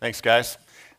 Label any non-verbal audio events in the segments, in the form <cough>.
Thanks, guys.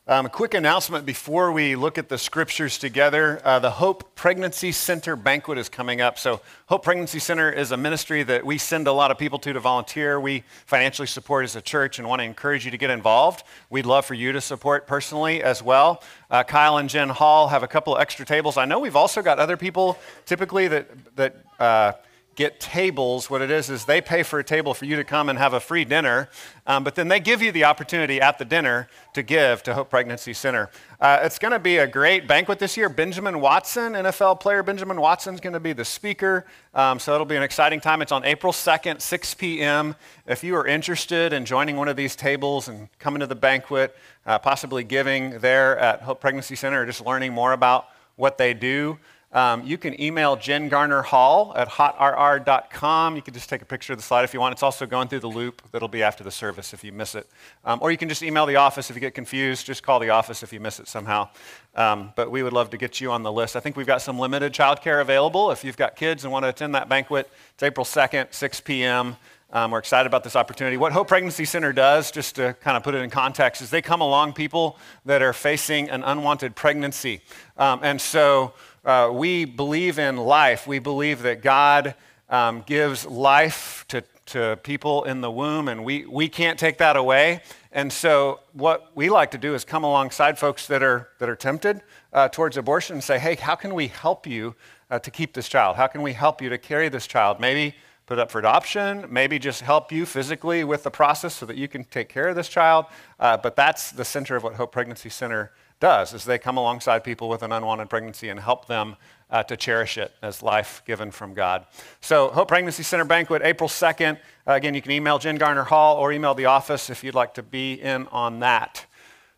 Um, a quick announcement before we look at the scriptures together. Uh, the Hope Pregnancy Center banquet is coming up. So, Hope Pregnancy Center is a ministry that we send a lot of people to to volunteer. We financially support as a church and want to encourage you to get involved. We'd love for you to support personally as well. Uh, Kyle and Jen Hall have a couple of extra tables. I know we've also got other people typically that, that uh, get tables, what it is is they pay for a table for you to come and have a free dinner, um, but then they give you the opportunity at the dinner to give to Hope Pregnancy Center. Uh, it's going to be a great banquet this year. Benjamin Watson, NFL player Benjamin Watson, is going to be the speaker, um, so it'll be an exciting time. It's on April 2nd, 6 p.m. If you are interested in joining one of these tables and coming to the banquet, uh, possibly giving there at Hope Pregnancy Center or just learning more about what they do, um, you can email Jen Garner Hall at hotrr.com. You can just take a picture of the slide if you want. It's also going through the loop that'll be after the service if you miss it. Um, or you can just email the office if you get confused. Just call the office if you miss it somehow. Um, but we would love to get you on the list. I think we've got some limited childcare available. If you've got kids and want to attend that banquet, it's April 2nd, 6 p.m. Um, we're excited about this opportunity. What Hope Pregnancy Center does, just to kind of put it in context, is they come along people that are facing an unwanted pregnancy. Um, and so uh, we believe in life. We believe that God um, gives life to, to people in the womb, and we, we can't take that away. And so, what we like to do is come alongside folks that are, that are tempted uh, towards abortion and say, hey, how can we help you uh, to keep this child? How can we help you to carry this child? Maybe put it up for adoption, maybe just help you physically with the process so that you can take care of this child. Uh, but that's the center of what Hope Pregnancy Center does is they come alongside people with an unwanted pregnancy and help them uh, to cherish it as life given from God. So, Hope Pregnancy Center Banquet, April 2nd. Uh, again, you can email Jen Garner Hall or email the office if you'd like to be in on that.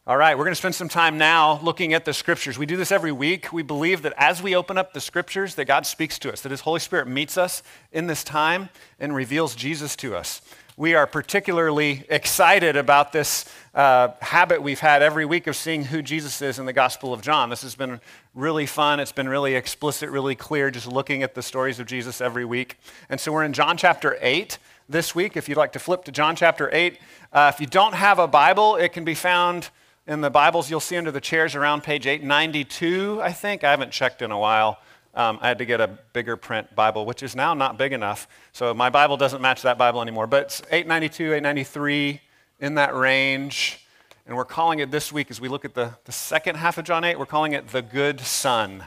All right, we're going to spend some time now looking at the scriptures. We do this every week. We believe that as we open up the scriptures, that God speaks to us, that His Holy Spirit meets us in this time and reveals Jesus to us we are particularly excited about this uh, habit we've had every week of seeing who Jesus is in the Gospel of John. This has been really fun. It's been really explicit, really clear, just looking at the stories of Jesus every week. And so we're in John chapter 8 this week. If you'd like to flip to John chapter 8, uh, if you don't have a Bible, it can be found in the Bibles you'll see under the chairs around page 892, I think. I haven't checked in a while. Um, I had to get a bigger print Bible, which is now not big enough. So my Bible doesn't match that Bible anymore. But it's 892, 893, in that range. And we're calling it this week, as we look at the, the second half of John 8, we're calling it the good son.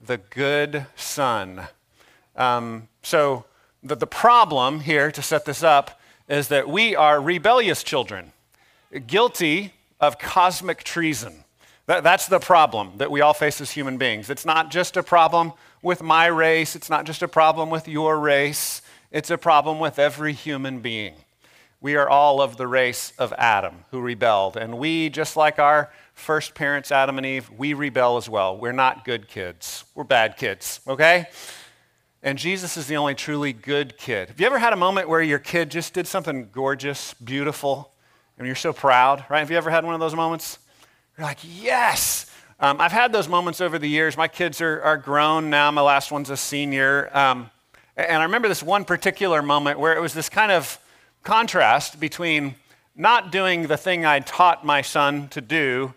The good son. Um, so the, the problem here, to set this up, is that we are rebellious children, guilty of cosmic treason. That, that's the problem that we all face as human beings. It's not just a problem with my race, it's not just a problem with your race, it's a problem with every human being. We are all of the race of Adam who rebelled. And we, just like our first parents, Adam and Eve, we rebel as well. We're not good kids, we're bad kids, okay? And Jesus is the only truly good kid. Have you ever had a moment where your kid just did something gorgeous, beautiful, and you're so proud, right? Have you ever had one of those moments? You're like, yes. Um, I've had those moments over the years. My kids are, are grown now. My last one's a senior. Um, and I remember this one particular moment where it was this kind of contrast between not doing the thing I taught my son to do,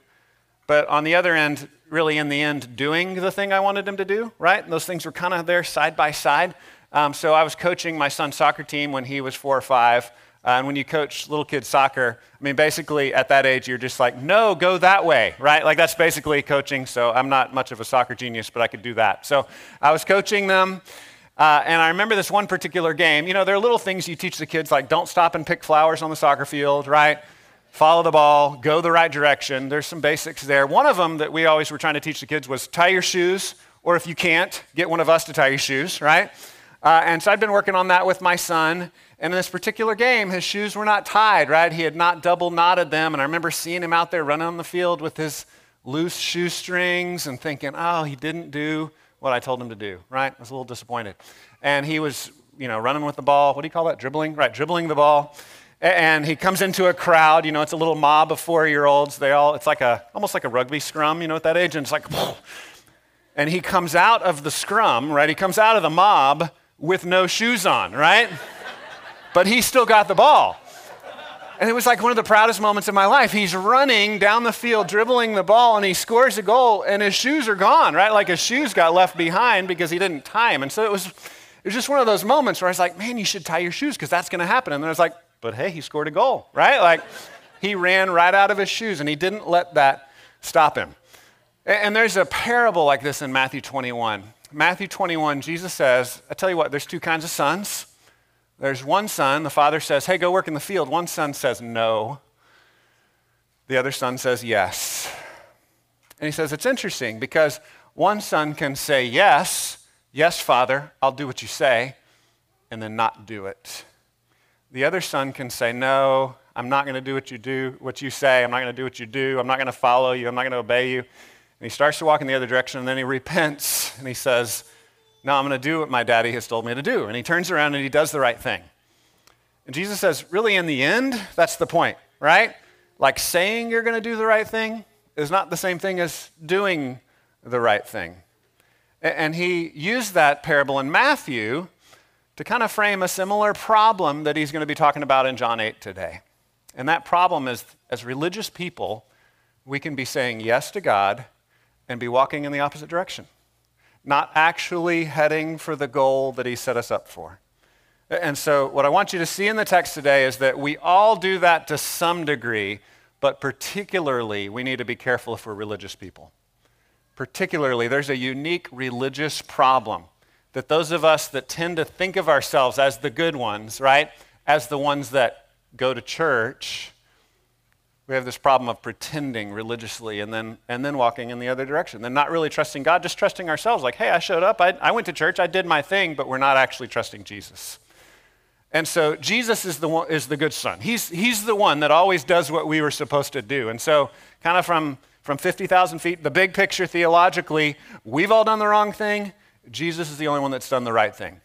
but on the other end, really in the end, doing the thing I wanted him to do, right? And those things were kind of there side by side. Um, so I was coaching my son's soccer team when he was four or five. Uh, and when you coach little kids soccer, I mean, basically at that age, you're just like, no, go that way, right? Like that's basically coaching. So I'm not much of a soccer genius, but I could do that. So I was coaching them. Uh, and I remember this one particular game. You know, there are little things you teach the kids, like don't stop and pick flowers on the soccer field, right? Follow the ball, go the right direction. There's some basics there. One of them that we always were trying to teach the kids was tie your shoes, or if you can't, get one of us to tie your shoes, right? Uh, and so I'd been working on that with my son. And in this particular game, his shoes were not tied, right? He had not double knotted them. And I remember seeing him out there running on the field with his loose shoestrings and thinking, oh, he didn't do what I told him to do, right? I was a little disappointed. And he was, you know, running with the ball. What do you call that? Dribbling? Right, dribbling the ball. And he comes into a crowd, you know, it's a little mob of four year olds. They all, it's like a, almost like a rugby scrum, you know, at that age. And it's like, <laughs> and he comes out of the scrum, right? He comes out of the mob with no shoes on, right? but he still got the ball. And it was like one of the proudest moments of my life. He's running down the field, dribbling the ball, and he scores a goal, and his shoes are gone, right? Like his shoes got left behind because he didn't tie them. And so it was, it was just one of those moments where I was like, man, you should tie your shoes because that's going to happen. And then I was like, but hey, he scored a goal, right? Like he ran right out of his shoes, and he didn't let that stop him. And there's a parable like this in Matthew 21. Matthew 21, Jesus says, I tell you what, there's two kinds of sons. There's one son, the father says, Hey, go work in the field. One son says, No. The other son says, Yes. And he says, It's interesting because one son can say, Yes, yes, father, I'll do what you say, and then not do it. The other son can say, No, I'm not going to do what you do, what you say. I'm not going to do what you do. I'm not going to follow you. I'm not going to obey you. And he starts to walk in the other direction, and then he repents and he says, No, I'm going to do what my daddy has told me to do. And he turns around and he does the right thing. And Jesus says, Really, in the end, that's the point, right? Like saying you're going to do the right thing is not the same thing as doing the right thing. And he used that parable in Matthew to kind of frame a similar problem that he's going to be talking about in John 8 today. And that problem is, as religious people, we can be saying yes to God and be walking in the opposite direction, not actually heading for the goal that He set us up for. And so, what I want you to see in the text today is that we all do that to some degree, but particularly we need to be careful if we're religious people. Particularly, there's a unique religious problem that those of us that tend to think of ourselves as the good ones, right, as the ones that go to church, we have this problem of pretending religiously and then, and then walking in the other direction. Then not really trusting God, just trusting ourselves. Like, hey, I showed up, I, I went to church, I did my thing, but we're not actually trusting Jesus. And so Jesus is the, one, is the good son. He's, he's the one that always does what we were supposed to do. And so, kind of from, from 50,000 feet, the big picture theologically, we've all done the wrong thing. Jesus is the only one that's done the right thing.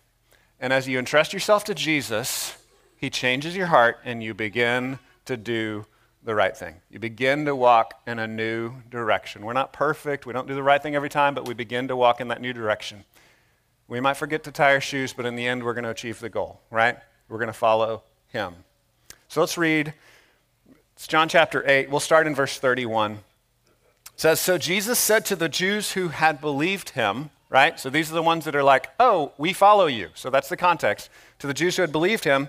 And as you entrust yourself to Jesus, he changes your heart and you begin to do the right thing. You begin to walk in a new direction. We're not perfect. We don't do the right thing every time, but we begin to walk in that new direction. We might forget to tie our shoes, but in the end, we're going to achieve the goal, right? We're going to follow him. So let's read. It's John chapter 8. We'll start in verse 31. It says, So Jesus said to the Jews who had believed him, right? So these are the ones that are like, oh, we follow you. So that's the context. To the Jews who had believed him,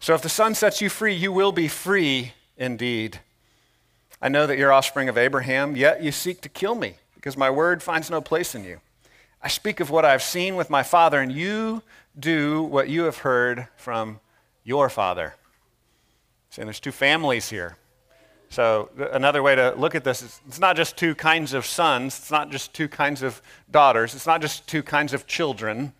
So if the Son sets you free, you will be free indeed. I know that you're offspring of Abraham, yet you seek to kill me, because my word finds no place in you. I speak of what I've seen with my father, and you do what you have heard from your father. See, there's two families here. So another way to look at this is it's not just two kinds of sons, it's not just two kinds of daughters, it's not just two kinds of children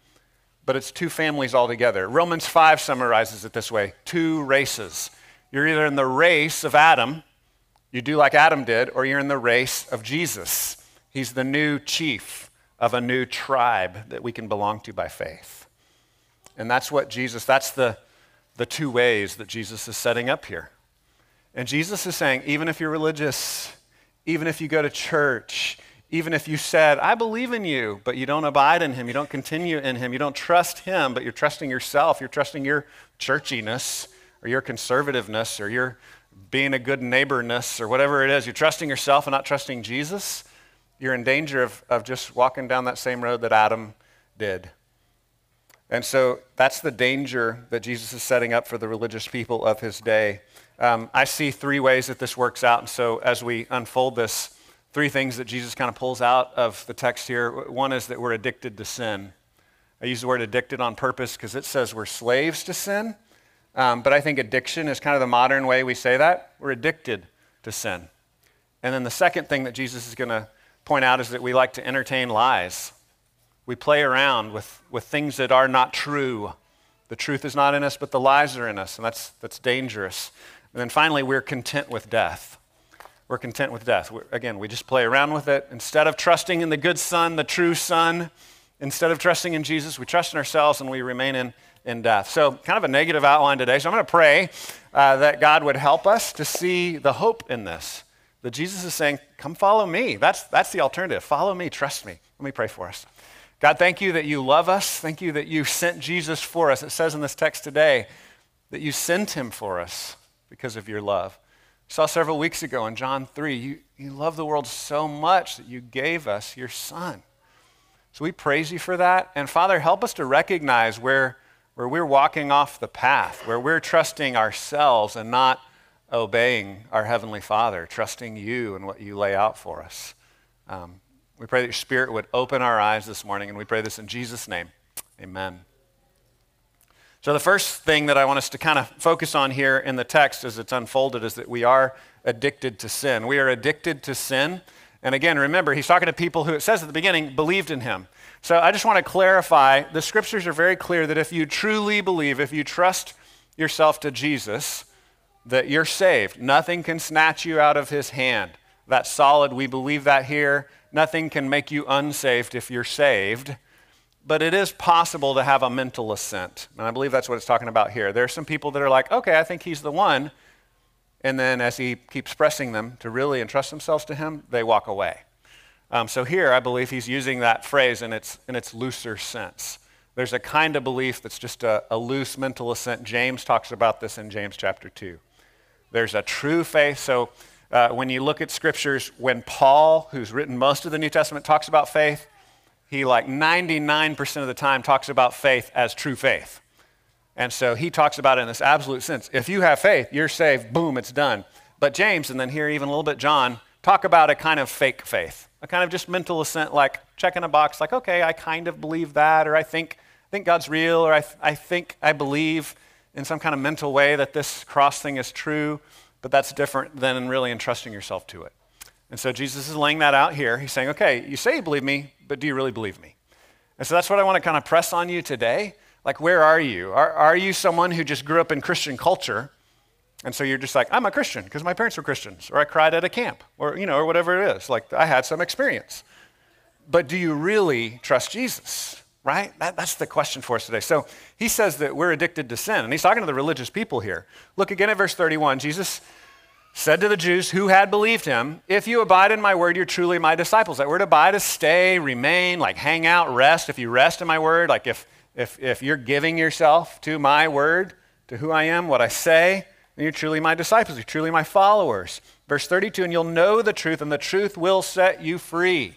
but it's two families altogether. Romans 5 summarizes it this way two races. You're either in the race of Adam, you do like Adam did, or you're in the race of Jesus. He's the new chief of a new tribe that we can belong to by faith. And that's what Jesus, that's the, the two ways that Jesus is setting up here. And Jesus is saying, even if you're religious, even if you go to church, even if you said, I believe in you, but you don't abide in him, you don't continue in him, you don't trust him, but you're trusting yourself, you're trusting your churchiness or your conservativeness or your being a good neighborness or whatever it is, you're trusting yourself and not trusting Jesus, you're in danger of, of just walking down that same road that Adam did. And so that's the danger that Jesus is setting up for the religious people of his day. Um, I see three ways that this works out. And so as we unfold this, three things that Jesus kind of pulls out of the text here. One is that we're addicted to sin. I use the word addicted on purpose because it says we're slaves to sin. Um, but I think addiction is kind of the modern way we say that. We're addicted to sin. And then the second thing that Jesus is going to point out is that we like to entertain lies. We play around with, with things that are not true. The truth is not in us, but the lies are in us, and that's, that's dangerous. And then finally, we're content with death. We're content with death. We're, again, we just play around with it. Instead of trusting in the good Son, the true Son, instead of trusting in Jesus, we trust in ourselves and we remain in, in death. So, kind of a negative outline today. So, I'm going to pray uh, that God would help us to see the hope in this. That Jesus is saying, Come follow me. That's, that's the alternative. Follow me, trust me. Let me pray for us. God, thank you that you love us. Thank you that you sent Jesus for us. It says in this text today that you sent him for us because of your love. Saw several weeks ago in John 3, you, you love the world so much that you gave us your son. So we praise you for that. And Father, help us to recognize where, where we're walking off the path, where we're trusting ourselves and not obeying our Heavenly Father, trusting you and what you lay out for us. Um, we pray that your Spirit would open our eyes this morning, and we pray this in Jesus' name. Amen. So, the first thing that I want us to kind of focus on here in the text as it's unfolded is that we are addicted to sin. We are addicted to sin. And again, remember, he's talking to people who, it says at the beginning, believed in him. So, I just want to clarify the scriptures are very clear that if you truly believe, if you trust yourself to Jesus, that you're saved. Nothing can snatch you out of his hand. That's solid. We believe that here. Nothing can make you unsaved if you're saved. But it is possible to have a mental assent. And I believe that's what it's talking about here. There are some people that are like, okay, I think he's the one. And then as he keeps pressing them to really entrust themselves to him, they walk away. Um, so here, I believe he's using that phrase in its, in its looser sense. There's a kind of belief that's just a, a loose mental assent. James talks about this in James chapter 2. There's a true faith. So uh, when you look at scriptures, when Paul, who's written most of the New Testament, talks about faith, he like 99% of the time talks about faith as true faith. And so he talks about it in this absolute sense. If you have faith, you're saved, boom, it's done. But James, and then here even a little bit John, talk about a kind of fake faith, a kind of just mental assent, like checking a box, like, okay, I kind of believe that, or I think, I think God's real, or I, th- I think I believe in some kind of mental way that this cross thing is true but that's different than really entrusting yourself to it. And so Jesus is laying that out here. He's saying, okay, you say you believe me, but do you really believe me? And so that's what I want to kind of press on you today. Like, where are you? Are, are you someone who just grew up in Christian culture? And so you're just like, I'm a Christian because my parents were Christians, or I cried at a camp, or, you know, or whatever it is. Like, I had some experience. But do you really trust Jesus? right? That, that's the question for us today. So he says that we're addicted to sin, and he's talking to the religious people here. Look again at verse 31. Jesus said to the Jews who had believed him, If you abide in my word, you're truly my disciples. That word abide is stay, remain, like hang out, rest. If you rest in my word, like if, if, if you're giving yourself to my word, to who I am, what I say, then you're truly my disciples. You're truly my followers. Verse 32, and you'll know the truth, and the truth will set you free.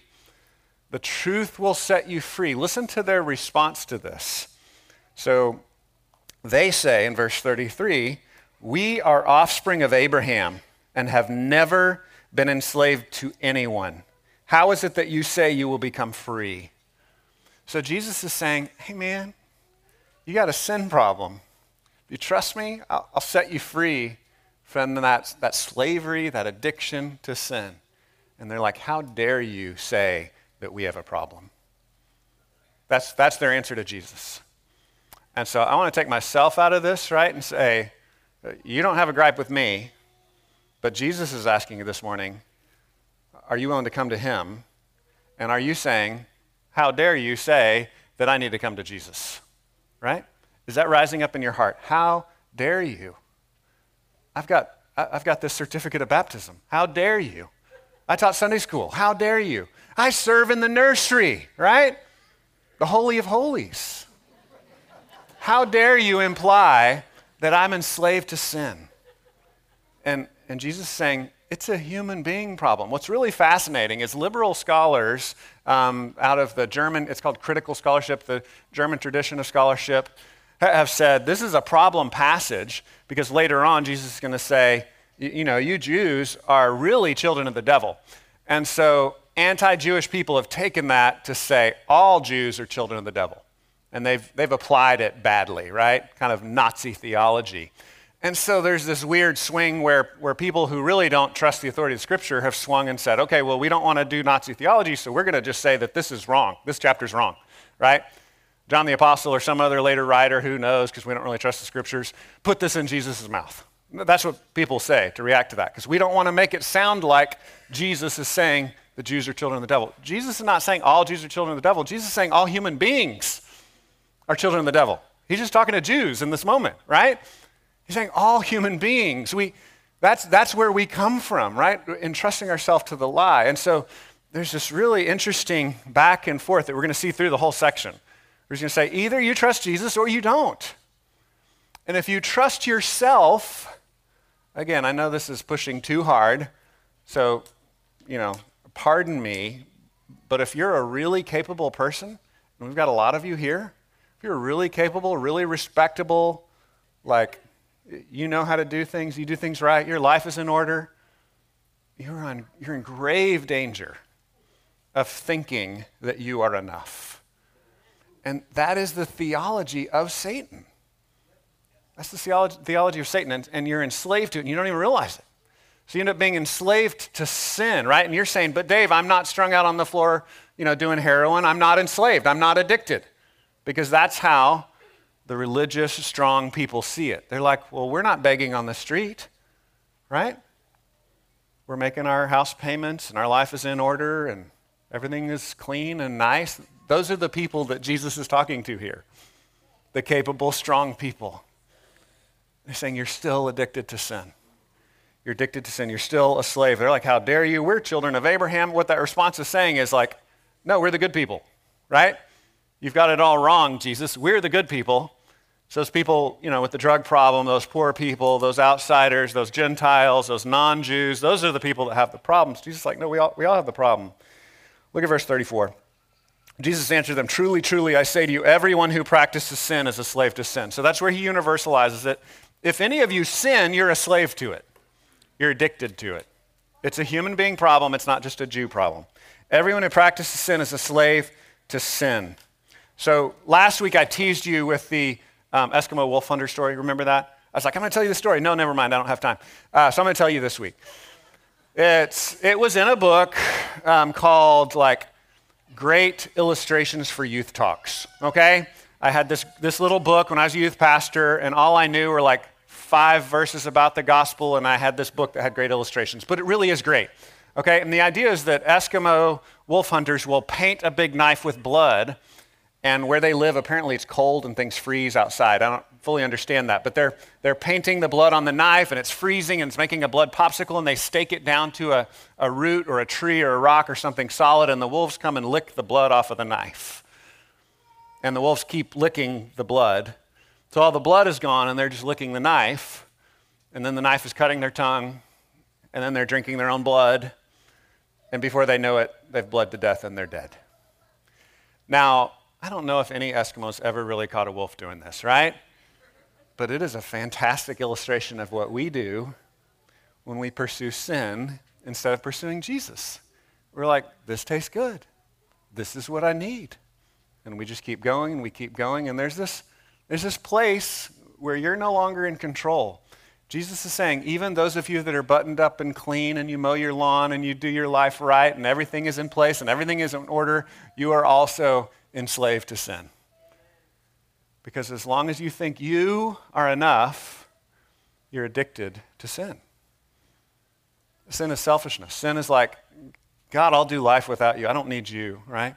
The truth will set you free. Listen to their response to this. So they say in verse 33 We are offspring of Abraham and have never been enslaved to anyone. How is it that you say you will become free? So Jesus is saying, Hey, man, you got a sin problem. If you trust me, I'll, I'll set you free from that, that slavery, that addiction to sin. And they're like, How dare you say that we have a problem. That's, that's their answer to Jesus. And so I want to take myself out of this, right, and say, you don't have a gripe with me, but Jesus is asking you this morning, are you willing to come to him? And are you saying, how dare you say that I need to come to Jesus? Right? Is that rising up in your heart? How dare you? I've got, I've got this certificate of baptism. How dare you? I taught Sunday school. How dare you? I serve in the nursery, right? The Holy of Holies. How dare you imply that I'm enslaved to sin? And, and Jesus is saying, it's a human being problem. What's really fascinating is liberal scholars um, out of the German, it's called critical scholarship, the German tradition of scholarship, have said this is a problem passage because later on Jesus is going to say, you know, you Jews are really children of the devil. And so anti Jewish people have taken that to say all Jews are children of the devil. And they've, they've applied it badly, right? Kind of Nazi theology. And so there's this weird swing where, where people who really don't trust the authority of Scripture have swung and said, okay, well, we don't want to do Nazi theology, so we're going to just say that this is wrong. This chapter's wrong, right? John the Apostle or some other later writer, who knows, because we don't really trust the Scriptures, put this in Jesus' mouth. That's what people say to react to that, because we don't want to make it sound like Jesus is saying the Jews are children of the devil. Jesus is not saying all Jews are children of the devil. Jesus is saying all human beings are children of the devil. He's just talking to Jews in this moment, right? He's saying all human beings. We, that's, that's where we come from, right? Entrusting ourselves to the lie. And so there's this really interesting back and forth that we're going to see through the whole section. We're just going to say either you trust Jesus or you don't. And if you trust yourself, again, I know this is pushing too hard, so, you know, pardon me, but if you're a really capable person, and we've got a lot of you here, if you're a really capable, really respectable, like you know how to do things, you do things right, your life is in order, you're, on, you're in grave danger of thinking that you are enough. And that is the theology of Satan. That's the theology, of Satan, and, and you're enslaved to it, and you don't even realize it. So you end up being enslaved to sin, right? And you're saying, but Dave, I'm not strung out on the floor, you know, doing heroin. I'm not enslaved. I'm not addicted. Because that's how the religious, strong people see it. They're like, well, we're not begging on the street, right? We're making our house payments and our life is in order and everything is clean and nice. Those are the people that Jesus is talking to here the capable, strong people. They're saying, You're still addicted to sin. You're addicted to sin. You're still a slave. They're like, How dare you? We're children of Abraham. What that response is saying is like, No, we're the good people, right? You've got it all wrong, Jesus. We're the good people. So those people, you know, with the drug problem, those poor people, those outsiders, those Gentiles, those non-Jews, those are the people that have the problems. Jesus is like, no, we all, we all have the problem. Look at verse 34. Jesus answered them, Truly, truly, I say to you, everyone who practices sin is a slave to sin. So that's where he universalizes it. If any of you sin, you're a slave to it. You're addicted to it. It's a human being problem, it's not just a Jew problem. Everyone who practices sin is a slave to sin. So last week I teased you with the um, Eskimo wolf hunter story. Remember that? I was like, I'm going to tell you the story. No, never mind. I don't have time. Uh, so I'm going to tell you this week. It's, it was in a book um, called like Great Illustrations for Youth Talks. Okay? I had this, this little book when I was a youth pastor, and all I knew were like five verses about the gospel, and I had this book that had great illustrations. But it really is great. Okay? And the idea is that Eskimo wolf hunters will paint a big knife with blood and where they live, apparently it's cold and things freeze outside. I don't fully understand that. But they're, they're painting the blood on the knife and it's freezing and it's making a blood popsicle and they stake it down to a, a root or a tree or a rock or something solid and the wolves come and lick the blood off of the knife. And the wolves keep licking the blood. So all the blood is gone and they're just licking the knife. And then the knife is cutting their tongue. And then they're drinking their own blood. And before they know it, they've bled to death and they're dead. Now, I don't know if any Eskimos ever really caught a wolf doing this, right? But it is a fantastic illustration of what we do when we pursue sin instead of pursuing Jesus. We're like, this tastes good. This is what I need. And we just keep going and we keep going. And there's this, there's this place where you're no longer in control. Jesus is saying, even those of you that are buttoned up and clean and you mow your lawn and you do your life right and everything is in place and everything is in order, you are also enslaved to sin. Because as long as you think you are enough, you're addicted to sin. Sin is selfishness. Sin is like, God, I'll do life without you. I don't need you, right?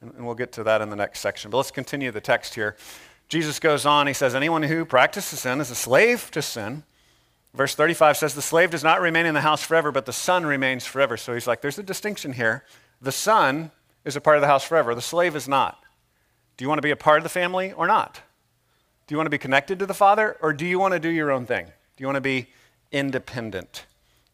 And, and we'll get to that in the next section. But let's continue the text here. Jesus goes on. He says, Anyone who practices sin is a slave to sin. Verse 35 says, The slave does not remain in the house forever, but the son remains forever. So he's like, There's a distinction here. The son is a part of the house forever. The slave is not. Do you want to be a part of the family or not? Do you want to be connected to the Father or do you want to do your own thing? Do you want to be independent?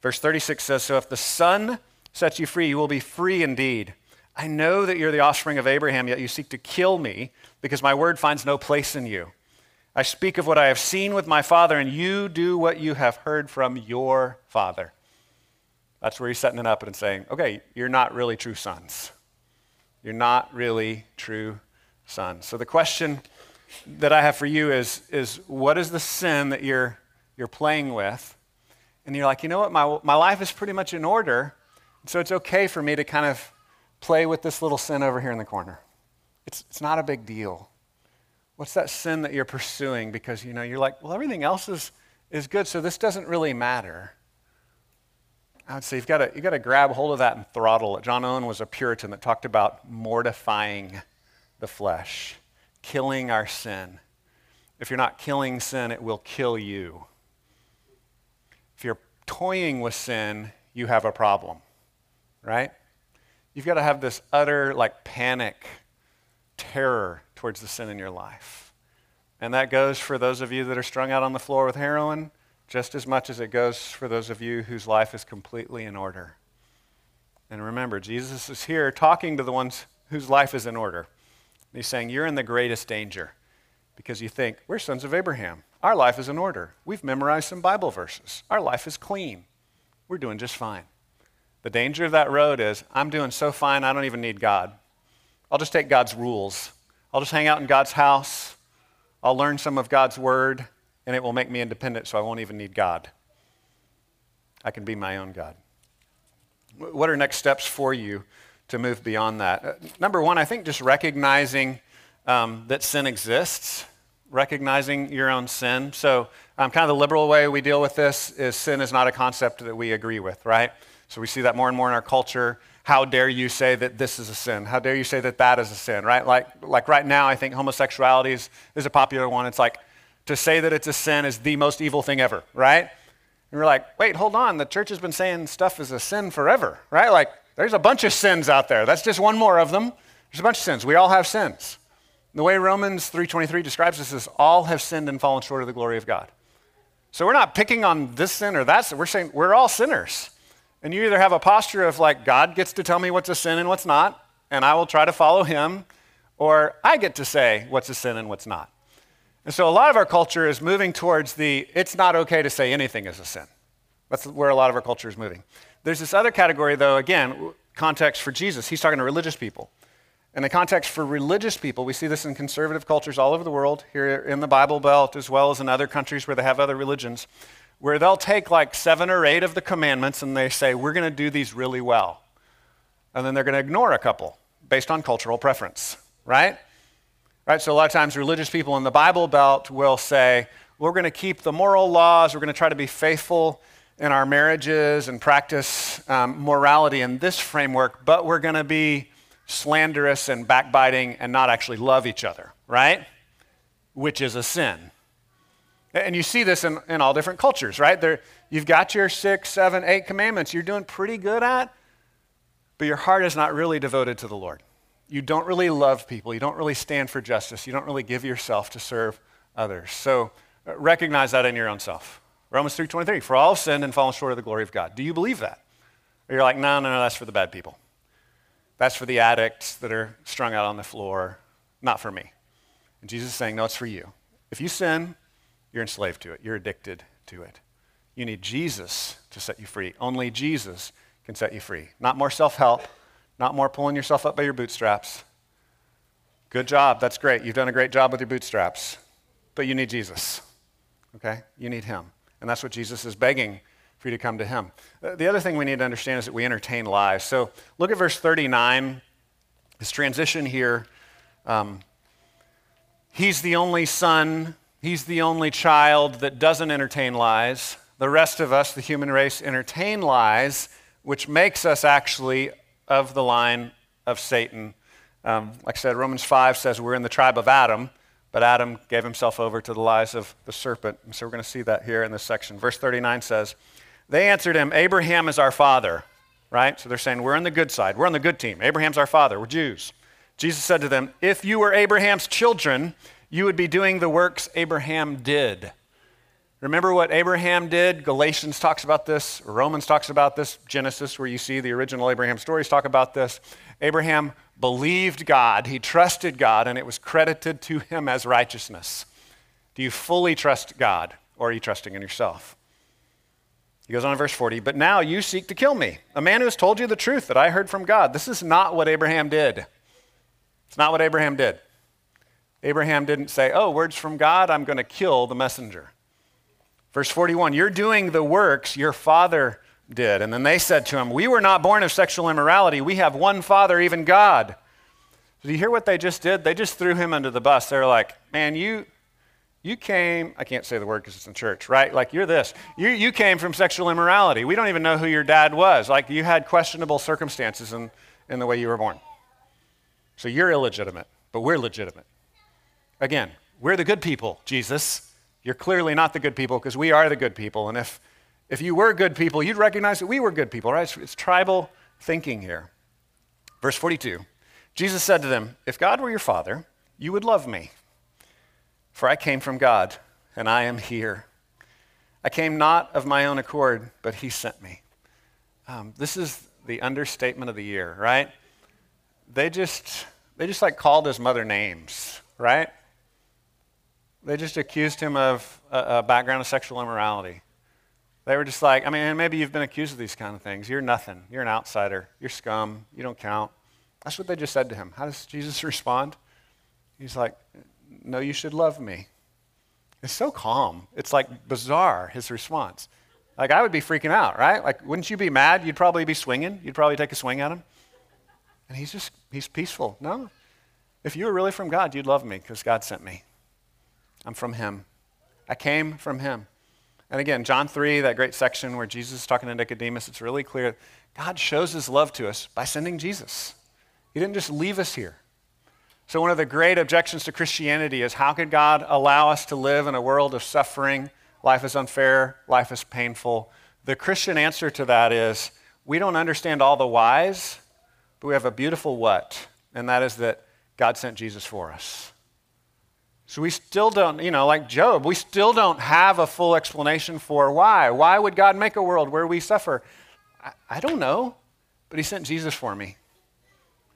Verse 36 says So if the Son sets you free, you will be free indeed. I know that you're the offspring of Abraham, yet you seek to kill me because my word finds no place in you. I speak of what I have seen with my father, and you do what you have heard from your father. That's where he's setting it up and saying, okay, you're not really true sons. You're not really true sons. So the question that I have for you is, is what is the sin that you're, you're playing with? And you're like, you know what, my, my life is pretty much in order, so it's okay for me to kind of play with this little sin over here in the corner. It's, it's not a big deal. What's that sin that you're pursuing? Because you know, you're like, well, everything else is, is good, so this doesn't really matter. Uh, I would say you've got to, you've got to grab hold of that and throttle it. John Owen was a Puritan that talked about mortifying the flesh, killing our sin. If you're not killing sin, it will kill you. If you're toying with sin, you have a problem, right? You've got to have this utter, like, panic, terror towards the sin in your life. And that goes for those of you that are strung out on the floor with heroin just as much as it goes for those of you whose life is completely in order. And remember, Jesus is here talking to the ones whose life is in order. He's saying, You're in the greatest danger because you think, We're sons of Abraham. Our life is in order. We've memorized some Bible verses. Our life is clean. We're doing just fine. The danger of that road is, I'm doing so fine, I don't even need God. I'll just take God's rules. I'll just hang out in God's house. I'll learn some of God's word and it will make me independent so I won't even need God. I can be my own God. What are next steps for you to move beyond that? Uh, number one, I think just recognizing um, that sin exists, recognizing your own sin. So, um, kind of the liberal way we deal with this is sin is not a concept that we agree with, right? So, we see that more and more in our culture. How dare you say that this is a sin? How dare you say that that is a sin, right? Like, like right now, I think homosexuality is, is a popular one. It's like, to say that it's a sin is the most evil thing ever, right? And we're like, wait, hold on. The church has been saying stuff is a sin forever, right? Like, there's a bunch of sins out there. That's just one more of them. There's a bunch of sins. We all have sins. The way Romans 3:23 describes this is all have sinned and fallen short of the glory of God. So we're not picking on this sin or that sin. We're saying we're all sinners. And you either have a posture of like God gets to tell me what's a sin and what's not, and I will try to follow him, or I get to say what's a sin and what's not. And so a lot of our culture is moving towards the it's not okay to say anything is a sin. That's where a lot of our culture is moving. There's this other category, though, again, context for Jesus. He's talking to religious people. In the context for religious people, we see this in conservative cultures all over the world, here in the Bible Belt, as well as in other countries where they have other religions, where they'll take like seven or eight of the commandments and they say, we're going to do these really well. And then they're going to ignore a couple based on cultural preference, right? Right? So a lot of times religious people in the Bible Belt will say, we're going to keep the moral laws, we're going to try to be faithful in our marriages and practice um, morality in this framework, but we're going to be slanderous and backbiting and not actually love each other, right? Which is a sin. And you see this in, in all different cultures, right? There, you've got your six, seven, eight commandments you're doing pretty good at, but your heart is not really devoted to the Lord you don't really love people. You don't really stand for justice. You don't really give yourself to serve others. So uh, recognize that in your own self. Romans 3.23, for all have sinned and fallen short of the glory of God. Do you believe that? Or you're like, no, no, no, that's for the bad people. That's for the addicts that are strung out on the floor, not for me. And Jesus is saying, no, it's for you. If you sin, you're enslaved to it. You're addicted to it. You need Jesus to set you free. Only Jesus can set you free. Not more self help, not more pulling yourself up by your bootstraps. Good job. That's great. You've done a great job with your bootstraps. But you need Jesus. Okay? You need Him. And that's what Jesus is begging for you to come to Him. Uh, the other thing we need to understand is that we entertain lies. So look at verse 39. This transition here. Um, he's the only son, he's the only child that doesn't entertain lies. The rest of us, the human race, entertain lies, which makes us actually of the line of Satan. Um, like I said, Romans 5 says we're in the tribe of Adam, but Adam gave himself over to the lies of the serpent. And so we're going to see that here in this section. Verse 39 says, They answered him, Abraham is our father, right? So they're saying, We're on the good side. We're on the good team. Abraham's our father. We're Jews. Jesus said to them, If you were Abraham's children, you would be doing the works Abraham did. Remember what Abraham did? Galatians talks about this, Romans talks about this, Genesis, where you see the original Abraham stories, talk about this. Abraham believed God, he trusted God, and it was credited to him as righteousness. Do you fully trust God, or are you trusting in yourself? He goes on in verse 40, but now you seek to kill me, a man who has told you the truth that I heard from God. This is not what Abraham did. It's not what Abraham did. Abraham didn't say, oh, words from God, I'm going to kill the messenger. Verse 41 You're doing the works your father did. And then they said to him, We were not born of sexual immorality. We have one father, even God. Did you hear what they just did? They just threw him under the bus. They're like, Man, you, you came, I can't say the word because it's in church, right? Like you're this. You, you came from sexual immorality. We don't even know who your dad was. Like you had questionable circumstances in, in the way you were born. So you're illegitimate, but we're legitimate. Again, we're the good people, Jesus. You're clearly not the good people because we are the good people. And if, if you were good people, you'd recognize that we were good people, right? It's, it's tribal thinking here. Verse 42 Jesus said to them, If God were your father, you would love me for I came from God, and I am here. I came not of my own accord, but he sent me. Um, this is the understatement of the year, right? They just, they just like called his mother names, right? They just accused him of a, a background of sexual immorality. They were just like, I mean, maybe you've been accused of these kind of things. You're nothing. You're an outsider. You're scum. You don't count. That's what they just said to him. How does Jesus <laughs> respond? He's like, no, you should love me. It's so calm. It's like bizarre, his response. Like, I would be freaking out, right? Like, wouldn't you be mad? You'd probably be swinging. You'd probably take a swing at him. And he's just, he's peaceful. No. If you were really from God, you'd love me because God sent me. I'm from him. I came from him. And again, John 3, that great section where Jesus is talking to Nicodemus, it's really clear. God shows his love to us by sending Jesus. He didn't just leave us here. So, one of the great objections to Christianity is how could God allow us to live in a world of suffering? Life is unfair, life is painful. The Christian answer to that is we don't understand all the whys, but we have a beautiful what, and that is that God sent Jesus for us. So we still don't, you know, like Job, we still don't have a full explanation for why. Why would God make a world where we suffer? I, I don't know, but He sent Jesus for me.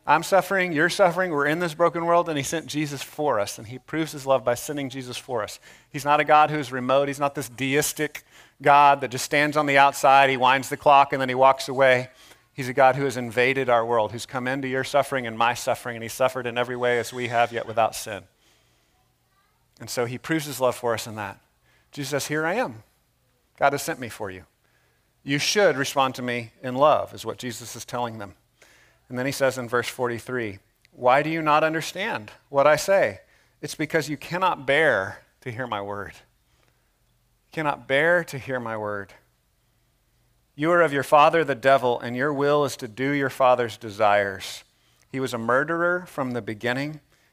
I'm suffering, you're suffering, we're in this broken world, and He sent Jesus for us. And He proves His love by sending Jesus for us. He's not a God who's remote, He's not this deistic God that just stands on the outside, He winds the clock, and then He walks away. He's a God who has invaded our world, who's come into your suffering and my suffering, and He suffered in every way as we have, yet without sin. And so He proves His love for us in that. Jesus says, Here I am. God has sent me for you. You should respond to me in love, is what Jesus is telling them. And then he says in verse 43, Why do you not understand what I say? It's because you cannot bear to hear my word. You cannot bear to hear my word. You are of your father, the devil, and your will is to do your father's desires. He was a murderer from the beginning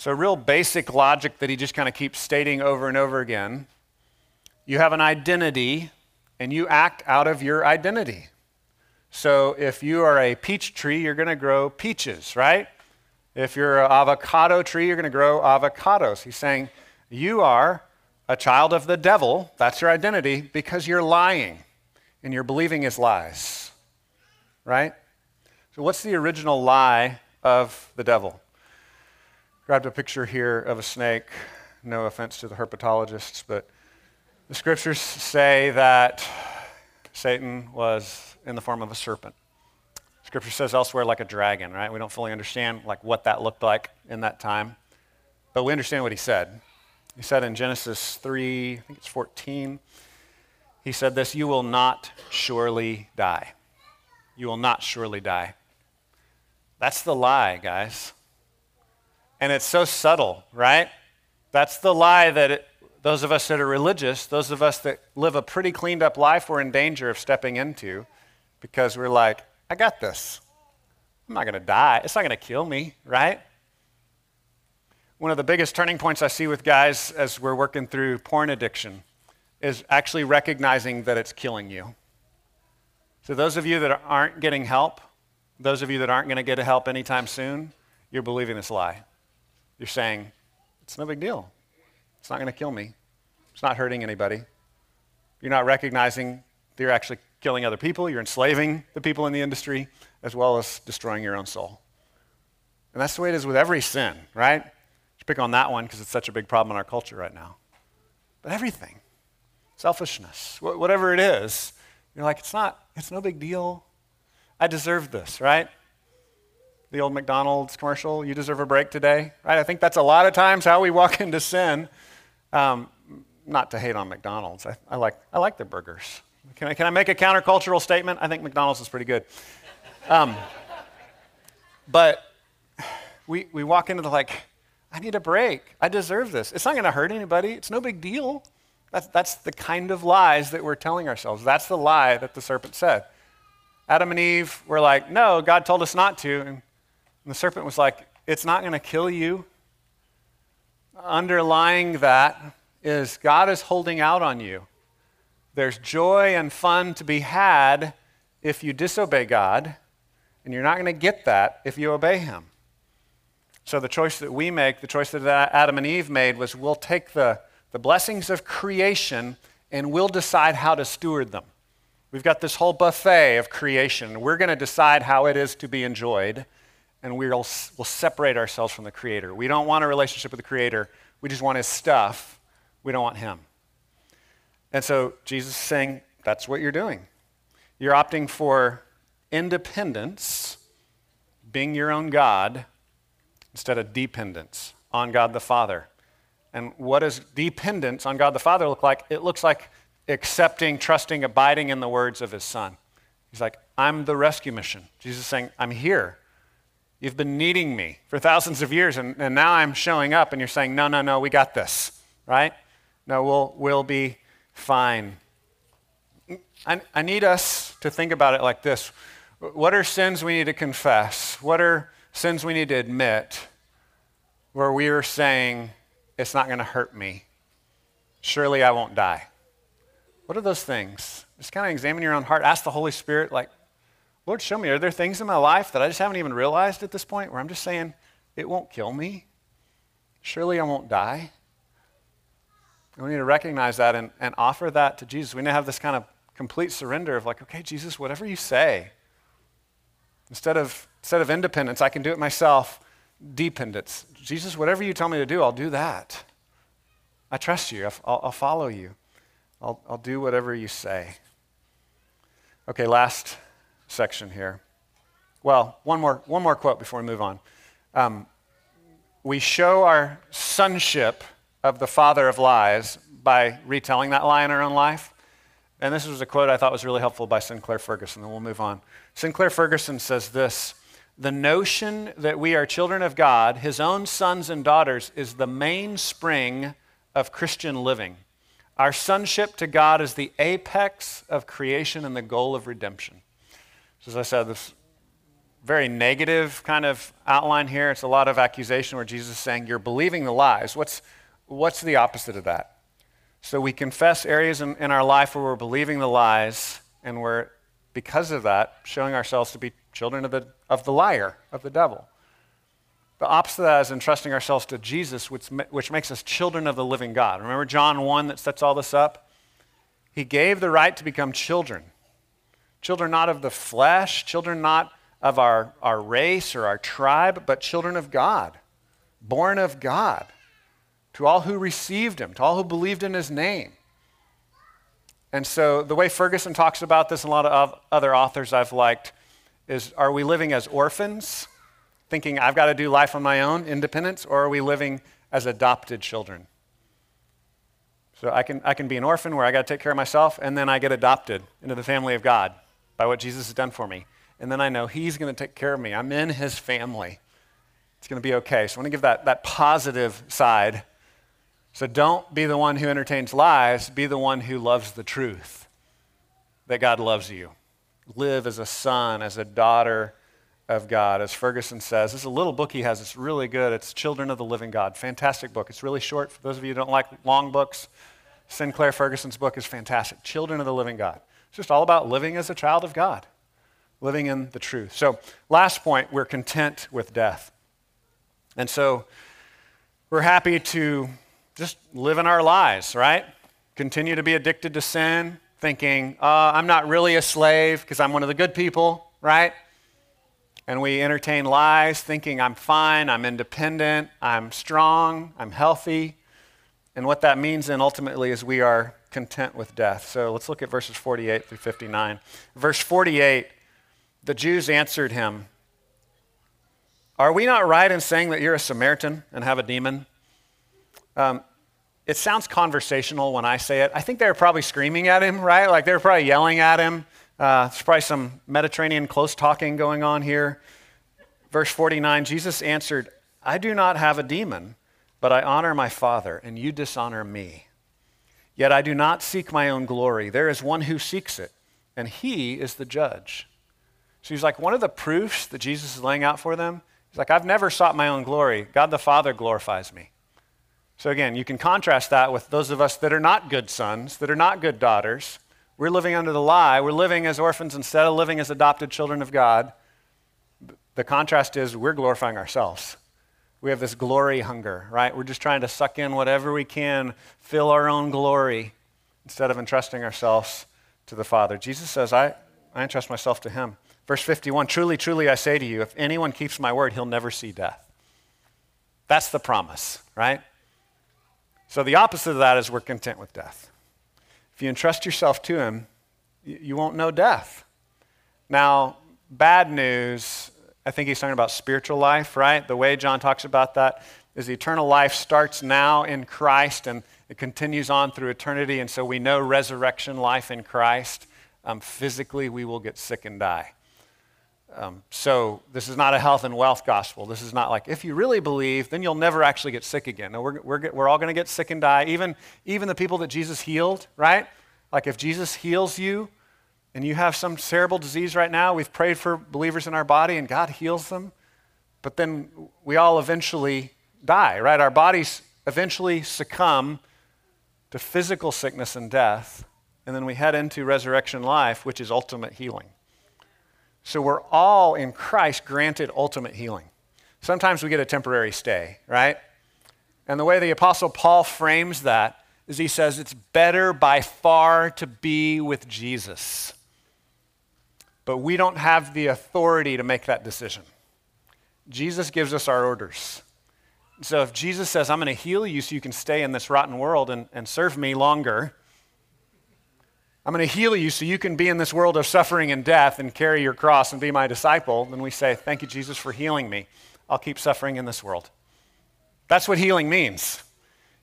So, real basic logic that he just kind of keeps stating over and over again. You have an identity and you act out of your identity. So, if you are a peach tree, you're going to grow peaches, right? If you're an avocado tree, you're going to grow avocados. He's saying, You are a child of the devil. That's your identity because you're lying and you're believing his lies. Right? So, what's the original lie of the devil? Grabbed a picture here of a snake. No offense to the herpetologists, but the scriptures say that Satan was in the form of a serpent. Scripture says elsewhere like a dragon, right? We don't fully understand like what that looked like in that time, but we understand what he said. He said in Genesis 3, I think it's 14, he said this, you will not surely die. You will not surely die. That's the lie, guys. And it's so subtle, right? That's the lie that it, those of us that are religious, those of us that live a pretty cleaned up life, we're in danger of stepping into because we're like, I got this. I'm not going to die. It's not going to kill me, right? One of the biggest turning points I see with guys as we're working through porn addiction is actually recognizing that it's killing you. So, those of you that aren't getting help, those of you that aren't going to get help anytime soon, you're believing this lie. You're saying, it's no big deal. It's not going to kill me. It's not hurting anybody. You're not recognizing that you're actually killing other people, you're enslaving the people in the industry, as well as destroying your own soul. And that's the way it is with every sin, right? Just pick on that one because it's such a big problem in our culture right now. But everything, selfishness, whatever it is, You're like, it's not, it's no big deal. I deserve this, right? The old McDonald's commercial, you deserve a break today, right? I think that's a lot of times how we walk <laughs> into sin. Um, not to hate on McDonald's. I, I, like, I like their burgers. Can I, can I make a countercultural statement? I think McDonald's is pretty good. Um, but we, we walk into the like, I need a break. I deserve this. It's not going to hurt anybody. It's no big deal. That's, that's the kind of lies that we're telling ourselves. That's the lie that the serpent said. Adam and Eve were like, no, God told us not to. And the serpent was like, it's not going to kill you. Underlying that is God is holding out on you. There's joy and fun to be had if you disobey God, and you're not going to get that if you obey Him. So the choice that we make, the choice that Adam and Eve made, was we'll take the, the blessings of creation and we'll decide how to steward them. We've got this whole buffet of creation. We're going to decide how it is to be enjoyed, and we'll, we'll separate ourselves from the Creator. We don't want a relationship with the Creator. We just want His stuff. We don't want Him. And so Jesus is saying, that's what you're doing. You're opting for independence, being your own God, instead of dependence on God the Father. And what does dependence on God the Father look like? It looks like accepting, trusting, abiding in the words of his Son. He's like, I'm the rescue mission. Jesus is saying, I'm here. You've been needing me for thousands of years, and, and now I'm showing up, and you're saying, No, no, no, we got this, right? No, we'll, we'll be fine. I, I need us to think about it like this What are sins we need to confess? What are sins we need to admit where we are saying, it's not going to hurt me. Surely I won't die. What are those things? Just kind of examine your own heart. Ask the Holy Spirit, like, Lord, show me, are there things in my life that I just haven't even realized at this point where I'm just saying, it won't kill me? Surely I won't die? We need to recognize that and, and offer that to Jesus. We need to have this kind of complete surrender of like, okay, Jesus, whatever you say. Instead of Instead of independence, I can do it myself. Dependence. Jesus, whatever you tell me to do, I'll do that. I trust you. I'll, I'll follow you. I'll, I'll do whatever you say. Okay, last section here. Well, one more, one more quote before we move on. Um, we show our sonship of the father of lies by retelling that lie in our own life. And this was a quote I thought was really helpful by Sinclair Ferguson, and we'll move on. Sinclair Ferguson says this the notion that we are children of God, his own sons and daughters, is the mainspring of Christian living. Our sonship to God is the apex of creation and the goal of redemption. So as I said, this very negative kind of outline here. It's a lot of accusation where Jesus is saying, You're believing the lies. What's, what's the opposite of that? So we confess areas in, in our life where we're believing the lies, and we're, because of that, showing ourselves to be children of the, of the liar, of the devil. The opposite of that is entrusting ourselves to Jesus, which, which makes us children of the living God. Remember John 1 that sets all this up? He gave the right to become children. Children not of the flesh, children not of our, our race or our tribe, but children of God, born of God, to all who received him, to all who believed in his name. And so, the way Ferguson talks about this, and a lot of other authors I've liked, is are we living as orphans, thinking I've got to do life on my own, independence, or are we living as adopted children? So I can, I can be an orphan where I got to take care of myself, and then I get adopted into the family of God by what Jesus has done for me. And then I know He's going to take care of me. I'm in His family. It's going to be okay. So I want to give that, that positive side. So don't be the one who entertains lies, be the one who loves the truth that God loves you live as a son, as a daughter of God. As Ferguson says, this is a little book he has. It's really good. It's Children of the Living God. Fantastic book. It's really short. For those of you who don't like long books, Sinclair Ferguson's book is fantastic. Children of the Living God. It's just all about living as a child of God, living in the truth. So, last point, we're content with death. And so, we're happy to just live in our lives, right? Continue to be addicted to sin, thinking, uh, I'm not really a slave because I'm one of the good people, right? And we entertain lies, thinking I'm fine, I'm independent, I'm strong, I'm healthy. And what that means then ultimately is we are content with death. So let's look at verses 48 through 59. Verse 48 the Jews answered him, Are we not right in saying that you're a Samaritan and have a demon? Um, it sounds conversational when I say it. I think they were probably screaming at him, right? Like they were probably yelling at him. Uh, there's probably some Mediterranean close talking going on here. Verse 49 Jesus answered, I do not have a demon, but I honor my Father, and you dishonor me. Yet I do not seek my own glory. There is one who seeks it, and he is the judge. So he's like, one of the proofs that Jesus is laying out for them, he's like, I've never sought my own glory. God the Father glorifies me. So again, you can contrast that with those of us that are not good sons, that are not good daughters. We're living under the lie. We're living as orphans instead of living as adopted children of God. The contrast is we're glorifying ourselves. We have this glory hunger, right? We're just trying to suck in whatever we can, fill our own glory, instead of entrusting ourselves to the Father. Jesus says, I, I entrust myself to Him. Verse 51 Truly, truly, I say to you, if anyone keeps my word, he'll never see death. That's the promise, right? So the opposite of that is we're content with death. If you entrust yourself to him, you won't know death. Now, bad news, I think he's talking about spiritual life, right? The way John talks about that is eternal life starts now in Christ and it continues on through eternity. And so we know resurrection life in Christ. Um, physically, we will get sick and die. Um, so this is not a health and wealth gospel. This is not like if you really believe, then you'll never actually get sick again. No, we're, we're, we're all going to get sick and die. Even, even the people that Jesus healed, right? Like if Jesus heals you and you have some terrible disease right now, we've prayed for believers in our body and God heals them. But then we all eventually die, right? Our bodies eventually succumb to physical sickness and death. And then we head into resurrection life, which is ultimate healing. So we're all in Christ granted ultimate healing. Sometimes we get a temporary stay, right? And the way the Apostle Paul frames that is he says it's better by far to be with Jesus. But we don't have the authority to make that decision. Jesus gives us our orders. So if Jesus says, I'm going to heal you so you can stay in this rotten world and, and serve me longer, I'm going to heal you so you can be in this world of suffering and death and carry your cross and be my disciple, then we say, Thank you, Jesus, for healing me. I'll keep suffering in this world. That's what healing means.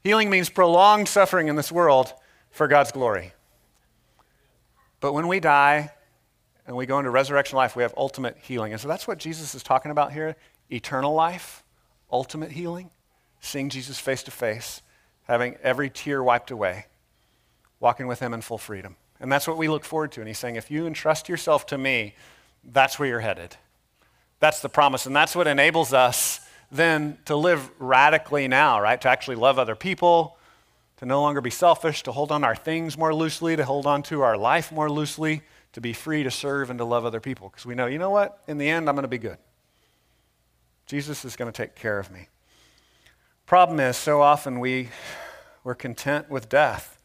Healing means prolonged suffering in this world for God's glory. But when we die and we go into resurrection life, we have ultimate healing. And so that's what Jesus is talking about here eternal life, ultimate healing, seeing Jesus face to face, having every tear wiped away, walking with Him in full freedom. And that's what we look forward to. And he's saying, if you entrust yourself to me, that's where you're headed. That's the promise. And that's what enables us then to live radically now, right? To actually love other people, to no longer be selfish, to hold on our things more loosely, to hold on to our life more loosely, to be free to serve and to love other people. Because we know, you know what? In the end, I'm going to be good. Jesus is going to take care of me. Problem is, so often we, we're content with death.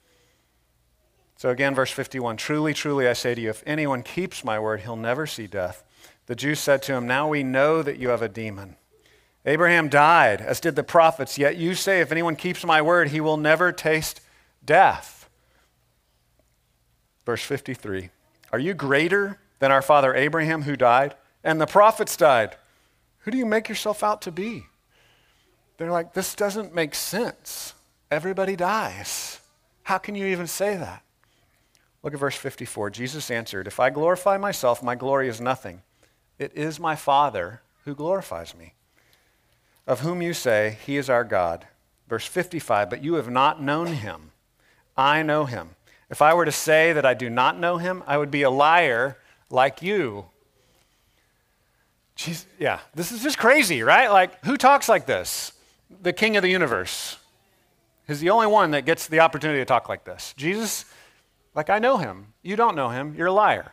So again, verse 51 Truly, truly, I say to you, if anyone keeps my word, he'll never see death. The Jews said to him, Now we know that you have a demon. Abraham died, as did the prophets, yet you say, If anyone keeps my word, he will never taste death. Verse 53 Are you greater than our father Abraham, who died? And the prophets died. Who do you make yourself out to be? They're like, This doesn't make sense. Everybody dies. How can you even say that? Look at verse 54. Jesus answered, If I glorify myself, my glory is nothing. It is my Father who glorifies me, of whom you say, He is our God. Verse 55, But you have not known him. I know him. If I were to say that I do not know him, I would be a liar like you. Jeez, yeah, this is just crazy, right? Like, who talks like this? The king of the universe. He's the only one that gets the opportunity to talk like this. Jesus like, I know him. You don't know him. You're a liar.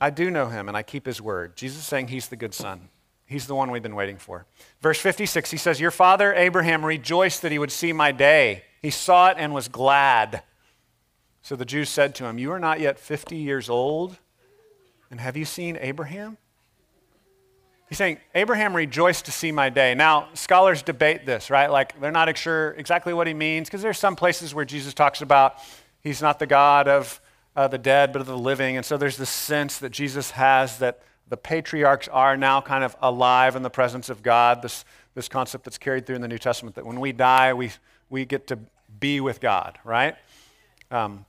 I do know him, and I keep his word. Jesus is saying he's the good son. He's the one we've been waiting for. Verse 56, he says, Your father Abraham rejoiced that he would see my day. He saw it and was glad. So the Jews said to him, You are not yet 50 years old, and have you seen Abraham? He's saying, Abraham rejoiced to see my day. Now, scholars debate this, right? Like, they're not sure exactly what he means, because there's some places where Jesus talks about he's not the God of uh, the dead, but of the living. And so there's this sense that Jesus has that the patriarchs are now kind of alive in the presence of God, this, this concept that's carried through in the New Testament, that when we die, we, we get to be with God, right? Um,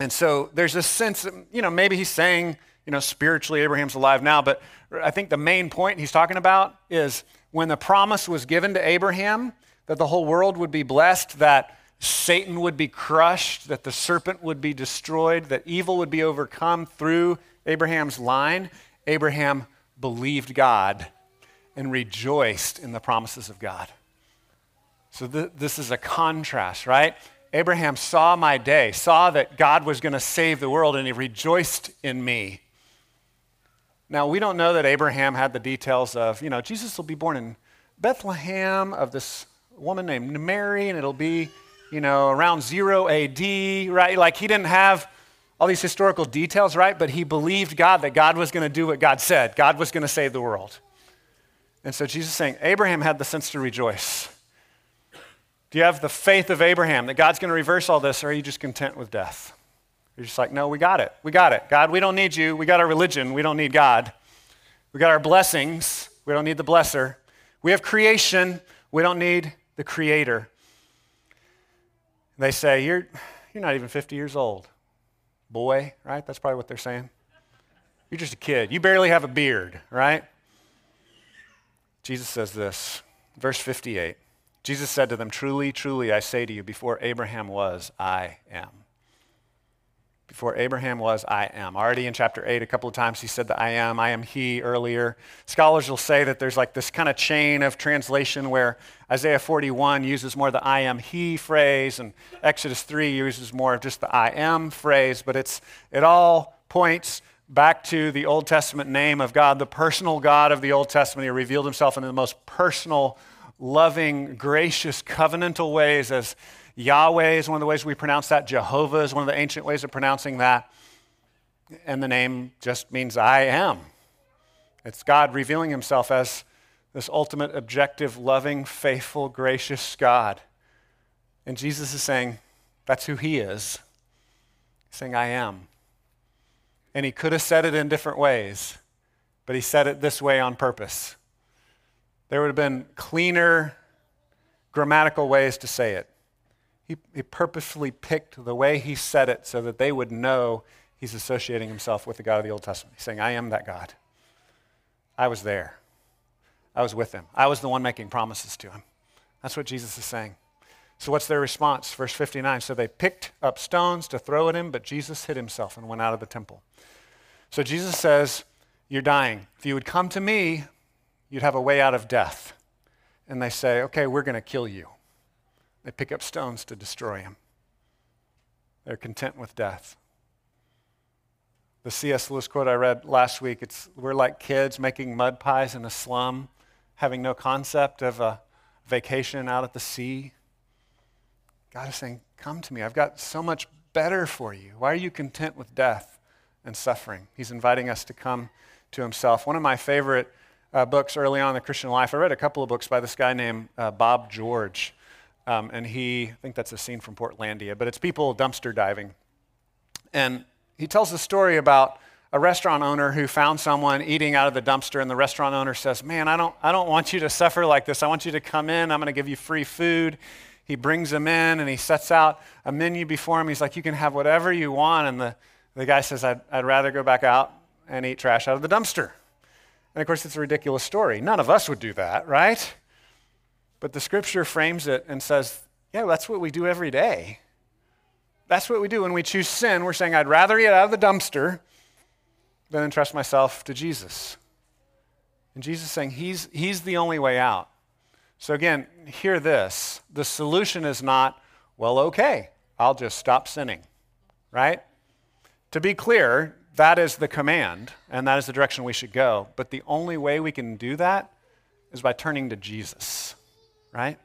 and so there's this sense you know, maybe he's saying, you know, spiritually Abraham's alive now, but I think the main point he's talking about is when the promise was given to Abraham that the whole world would be blessed, that Satan would be crushed, that the serpent would be destroyed, that evil would be overcome through Abraham's line, Abraham believed God and rejoiced in the promises of God. So th- this is a contrast, right? Abraham saw my day, saw that God was going to save the world, and he rejoiced in me. Now, we don't know that Abraham had the details of, you know, Jesus will be born in Bethlehem of this woman named Mary, and it'll be, you know, around 0 AD, right? Like, he didn't have all these historical details, right? But he believed God that God was going to do what God said, God was going to save the world. And so Jesus is saying, Abraham had the sense to rejoice. Do you have the faith of Abraham that God's going to reverse all this, or are you just content with death? You're just like, no, we got it. We got it. God, we don't need you. We got our religion. We don't need God. We got our blessings. We don't need the blesser. We have creation. We don't need the creator. They say, you're, you're not even 50 years old. Boy, right? That's probably what they're saying. You're just a kid. You barely have a beard, right? Jesus says this, verse 58. Jesus said to them, Truly, truly, I say to you, before Abraham was, I am. Before Abraham was, I am. Already in chapter 8, a couple of times he said that I am, I am he earlier. Scholars will say that there's like this kind of chain of translation where Isaiah 41 uses more the I am he phrase, and Exodus 3 uses more of just the I am phrase, but it's, it all points back to the Old Testament name of God, the personal God of the Old Testament. He revealed himself in the most personal loving, gracious, covenantal ways as Yahweh is one of the ways we pronounce that. Jehovah is one of the ancient ways of pronouncing that. And the name just means I am. It's God revealing himself as this ultimate, objective, loving, faithful, gracious God. And Jesus is saying, that's who he is. He's saying, I am. And he could have said it in different ways, but he said it this way on purpose. There would have been cleaner grammatical ways to say it. He, he purposefully picked the way he said it so that they would know he's associating himself with the God of the Old Testament. He's saying, I am that God. I was there. I was with him. I was the one making promises to him. That's what Jesus is saying. So, what's their response? Verse 59 So they picked up stones to throw at him, but Jesus hid himself and went out of the temple. So, Jesus says, You're dying. If you would come to me, you'd have a way out of death. And they say, okay, we're going to kill you. They pick up stones to destroy him. They're content with death. The C.S. Lewis quote I read last week it's, we're like kids making mud pies in a slum, having no concept of a vacation out at the sea. God is saying, Come to me. I've got so much better for you. Why are you content with death and suffering? He's inviting us to come to himself. One of my favorite uh, books early on in the Christian life. I read a couple of books by this guy named uh, Bob George. Um, and he, I think that's a scene from Portlandia, but it's people dumpster diving. And he tells a story about a restaurant owner who found someone eating out of the dumpster, and the restaurant owner says, Man, I don't, I don't want you to suffer like this. I want you to come in. I'm going to give you free food. He brings them in and he sets out a menu before him. He's like, You can have whatever you want. And the, the guy says, I'd, I'd rather go back out and eat trash out of the dumpster. And of course, it's a ridiculous story. None of us would do that, right? But the scripture frames it and says, yeah, that's what we do every day. That's what we do when we choose sin. We're saying, I'd rather get out of the dumpster than entrust myself to Jesus. And Jesus is saying, he's, he's the only way out. So again, hear this. The solution is not, well, okay, I'll just stop sinning, right? To be clear, that is the command, and that is the direction we should go. But the only way we can do that is by turning to Jesus, right?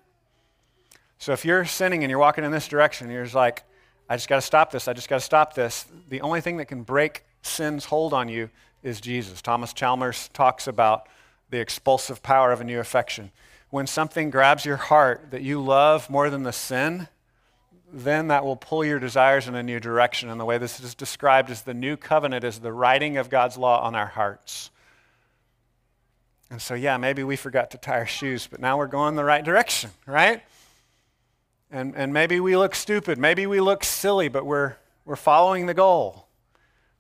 So if you're sinning and you're walking in this direction, you're just like, I just got to stop this. I just got to stop this. The only thing that can break sin's hold on you is Jesus. Thomas Chalmers talks about the expulsive power of a new affection. When something grabs your heart that you love more than the sin, then that will pull your desires in a new direction. And the way this is described as the new covenant is the writing of God's law on our hearts. And so, yeah, maybe we forgot to tie our shoes, but now we're going the right direction, right? And, and maybe we look stupid. Maybe we look silly, but we're, we're following the goal.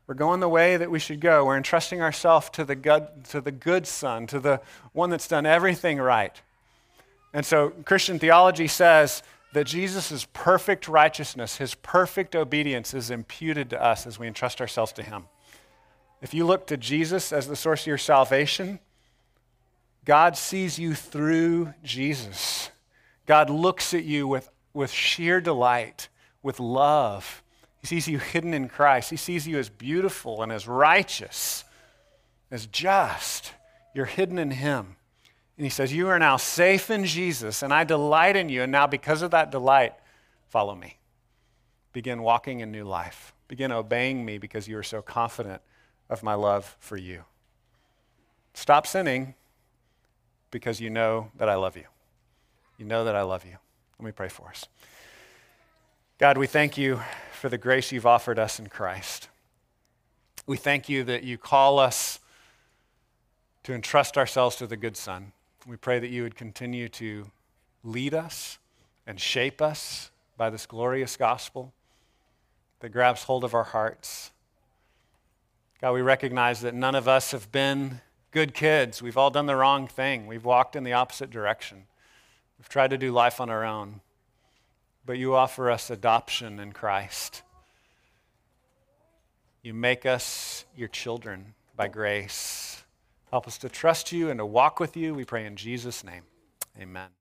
We're going the way that we should go. We're entrusting ourselves to the good, to the good son, to the one that's done everything right. And so Christian theology says that Jesus' perfect righteousness, his perfect obedience is imputed to us as we entrust ourselves to him. If you look to Jesus as the source of your salvation, God sees you through Jesus. God looks at you with, with sheer delight, with love. He sees you hidden in Christ. He sees you as beautiful and as righteous, as just. You're hidden in Him. And He says, You are now safe in Jesus, and I delight in you. And now, because of that delight, follow me. Begin walking in new life. Begin obeying me because you are so confident of my love for you. Stop sinning because you know that I love you. You know that I love you. Let me pray for us. God, we thank you for the grace you've offered us in Christ. We thank you that you call us to entrust ourselves to the good Son. We pray that you would continue to lead us and shape us by this glorious gospel that grabs hold of our hearts. God, we recognize that none of us have been good kids. We've all done the wrong thing. We've walked in the opposite direction. We've tried to do life on our own. But you offer us adoption in Christ. You make us your children by grace. Help us to trust you and to walk with you. We pray in Jesus' name. Amen.